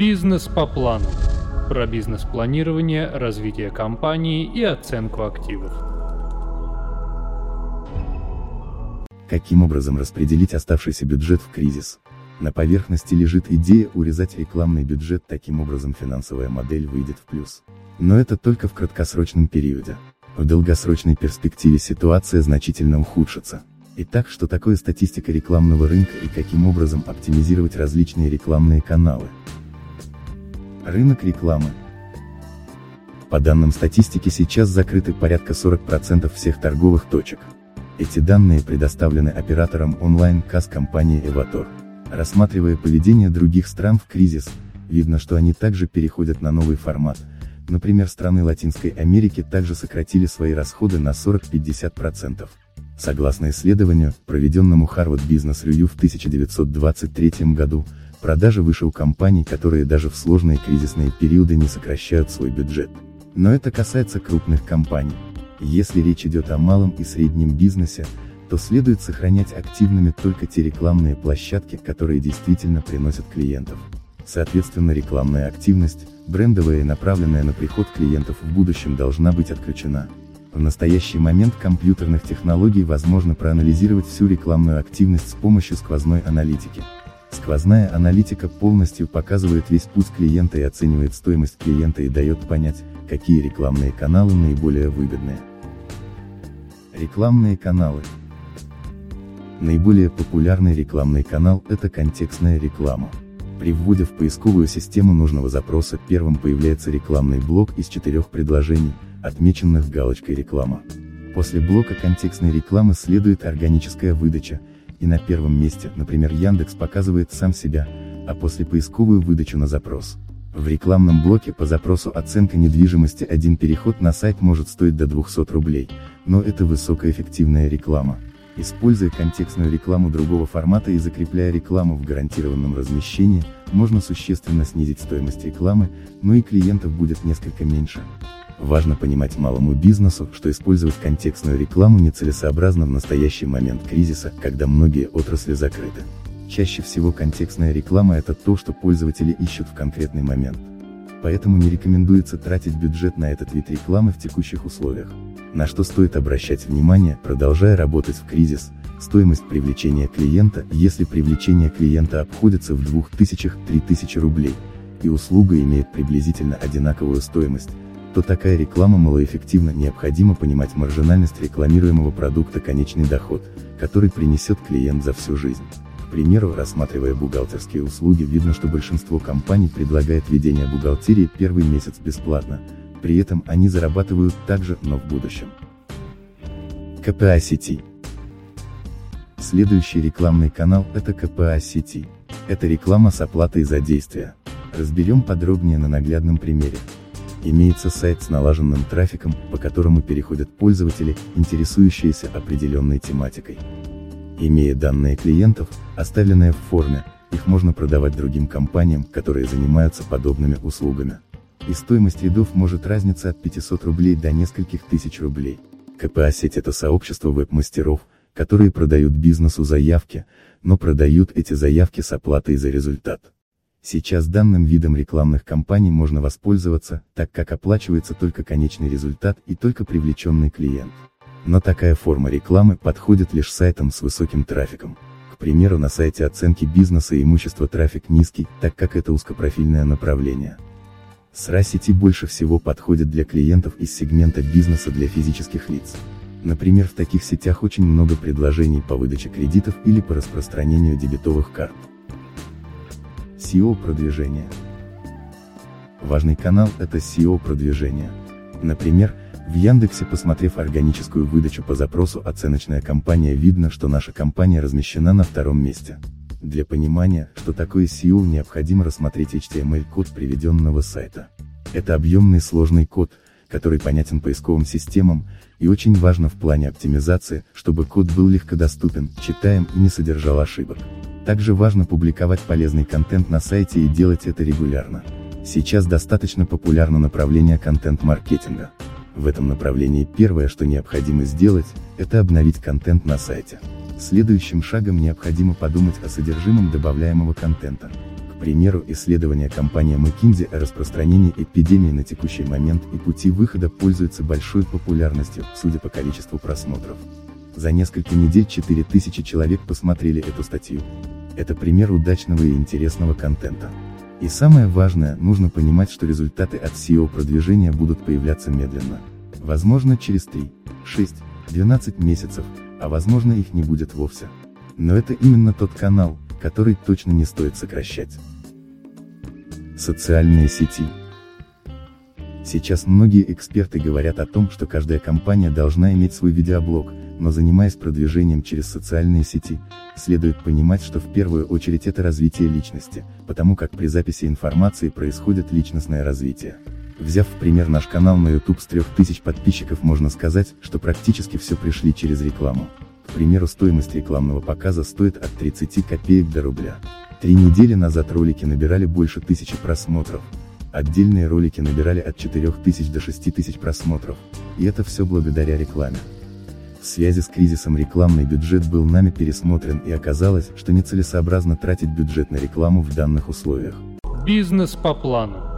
Бизнес по плану. Про бизнес-планирование, развитие компании и оценку активов. Каким образом распределить оставшийся бюджет в кризис? На поверхности лежит идея урезать рекламный бюджет, таким образом финансовая модель выйдет в плюс. Но это только в краткосрочном периоде. В долгосрочной перспективе ситуация значительно ухудшится. Итак, что такое статистика рекламного рынка и каким образом оптимизировать различные рекламные каналы? Рынок рекламы. По данным статистики сейчас закрыты порядка 40% всех торговых точек. Эти данные предоставлены оператором онлайн-касс компании Evator. Рассматривая поведение других стран в кризис, видно, что они также переходят на новый формат. Например, страны Латинской Америки также сократили свои расходы на 40-50%. Согласно исследованию, проведенному Harvard Business Review в 1923 году, продажи выше у компаний, которые даже в сложные кризисные периоды не сокращают свой бюджет. Но это касается крупных компаний. Если речь идет о малом и среднем бизнесе, то следует сохранять активными только те рекламные площадки, которые действительно приносят клиентов. Соответственно рекламная активность, брендовая и направленная на приход клиентов в будущем должна быть отключена. В настоящий момент компьютерных технологий возможно проанализировать всю рекламную активность с помощью сквозной аналитики. Сквозная аналитика полностью показывает весь путь клиента и оценивает стоимость клиента и дает понять, какие рекламные каналы наиболее выгодные. Рекламные каналы. Наиболее популярный рекламный канал – это контекстная реклама. При вводе в поисковую систему нужного запроса первым появляется рекламный блок из четырех предложений, отмеченных галочкой «Реклама». После блока контекстной рекламы следует органическая выдача, и на первом месте, например Яндекс показывает сам себя, а после поисковую выдачу на запрос. В рекламном блоке по запросу оценка недвижимости один переход на сайт может стоить до 200 рублей, но это высокоэффективная реклама. Используя контекстную рекламу другого формата и закрепляя рекламу в гарантированном размещении, можно существенно снизить стоимость рекламы, но и клиентов будет несколько меньше. Важно понимать малому бизнесу, что использовать контекстную рекламу нецелесообразно в настоящий момент кризиса, когда многие отрасли закрыты. Чаще всего контекстная реклама это то, что пользователи ищут в конкретный момент. Поэтому не рекомендуется тратить бюджет на этот вид рекламы в текущих условиях. На что стоит обращать внимание, продолжая работать в кризис, стоимость привлечения клиента, если привлечение клиента обходится в 2000-3000 рублей, и услуга имеет приблизительно одинаковую стоимость, то такая реклама малоэффективна, необходимо понимать маржинальность рекламируемого продукта конечный доход, который принесет клиент за всю жизнь. К примеру, рассматривая бухгалтерские услуги, видно, что большинство компаний предлагает ведение бухгалтерии первый месяц бесплатно, при этом они зарабатывают также, но в будущем. КПА сети. Следующий рекламный канал – это КПА сети. Это реклама с оплатой за действия. Разберем подробнее на наглядном примере. Имеется сайт с налаженным трафиком, по которому переходят пользователи, интересующиеся определенной тематикой. Имея данные клиентов, оставленные в форме, их можно продавать другим компаниям, которые занимаются подобными услугами. И стоимость рядов может разниться от 500 рублей до нескольких тысяч рублей. КПА-сеть это сообщество веб-мастеров, которые продают бизнесу заявки, но продают эти заявки с оплатой за результат. Сейчас данным видом рекламных кампаний можно воспользоваться, так как оплачивается только конечный результат и только привлеченный клиент. Но такая форма рекламы подходит лишь сайтам с высоким трафиком. К примеру на сайте оценки бизнеса и имущества трафик низкий, так как это узкопрофильное направление. СРА-сети больше всего подходит для клиентов из сегмента бизнеса для физических лиц. Например в таких сетях очень много предложений по выдаче кредитов или по распространению дебетовых карт. SEO-продвижение. Важный канал – это SEO-продвижение. Например, в Яндексе посмотрев органическую выдачу по запросу «Оценочная компания» видно, что наша компания размещена на втором месте. Для понимания, что такое SEO необходимо рассмотреть HTML-код приведенного сайта. Это объемный сложный код, который понятен поисковым системам, и очень важно в плане оптимизации, чтобы код был легкодоступен, читаем и не содержал ошибок. Также важно публиковать полезный контент на сайте и делать это регулярно. Сейчас достаточно популярно направление контент-маркетинга. В этом направлении первое, что необходимо сделать, это обновить контент на сайте. Следующим шагом необходимо подумать о содержимом добавляемого контента. Примеру, исследования компании McKinsey о распространении эпидемии на текущий момент и пути выхода пользуются большой популярностью, судя по количеству просмотров. За несколько недель 4000 человек посмотрели эту статью. Это пример удачного и интересного контента. И самое важное, нужно понимать, что результаты от SEO-продвижения будут появляться медленно. Возможно через 3, 6, 12 месяцев, а возможно их не будет вовсе. Но это именно тот канал, который точно не стоит сокращать. Социальные сети. Сейчас многие эксперты говорят о том, что каждая компания должна иметь свой видеоблог, но занимаясь продвижением через социальные сети, следует понимать, что в первую очередь это развитие личности, потому как при записи информации происходит личностное развитие. Взяв в пример наш канал на YouTube с 3000 подписчиков можно сказать, что практически все пришли через рекламу. К примеру стоимость рекламного показа стоит от 30 копеек до рубля. Три недели назад ролики набирали больше тысячи просмотров. Отдельные ролики набирали от 4000 до 6000 просмотров. И это все благодаря рекламе. В связи с кризисом рекламный бюджет был нами пересмотрен и оказалось, что нецелесообразно тратить бюджет на рекламу в данных условиях. Бизнес по плану.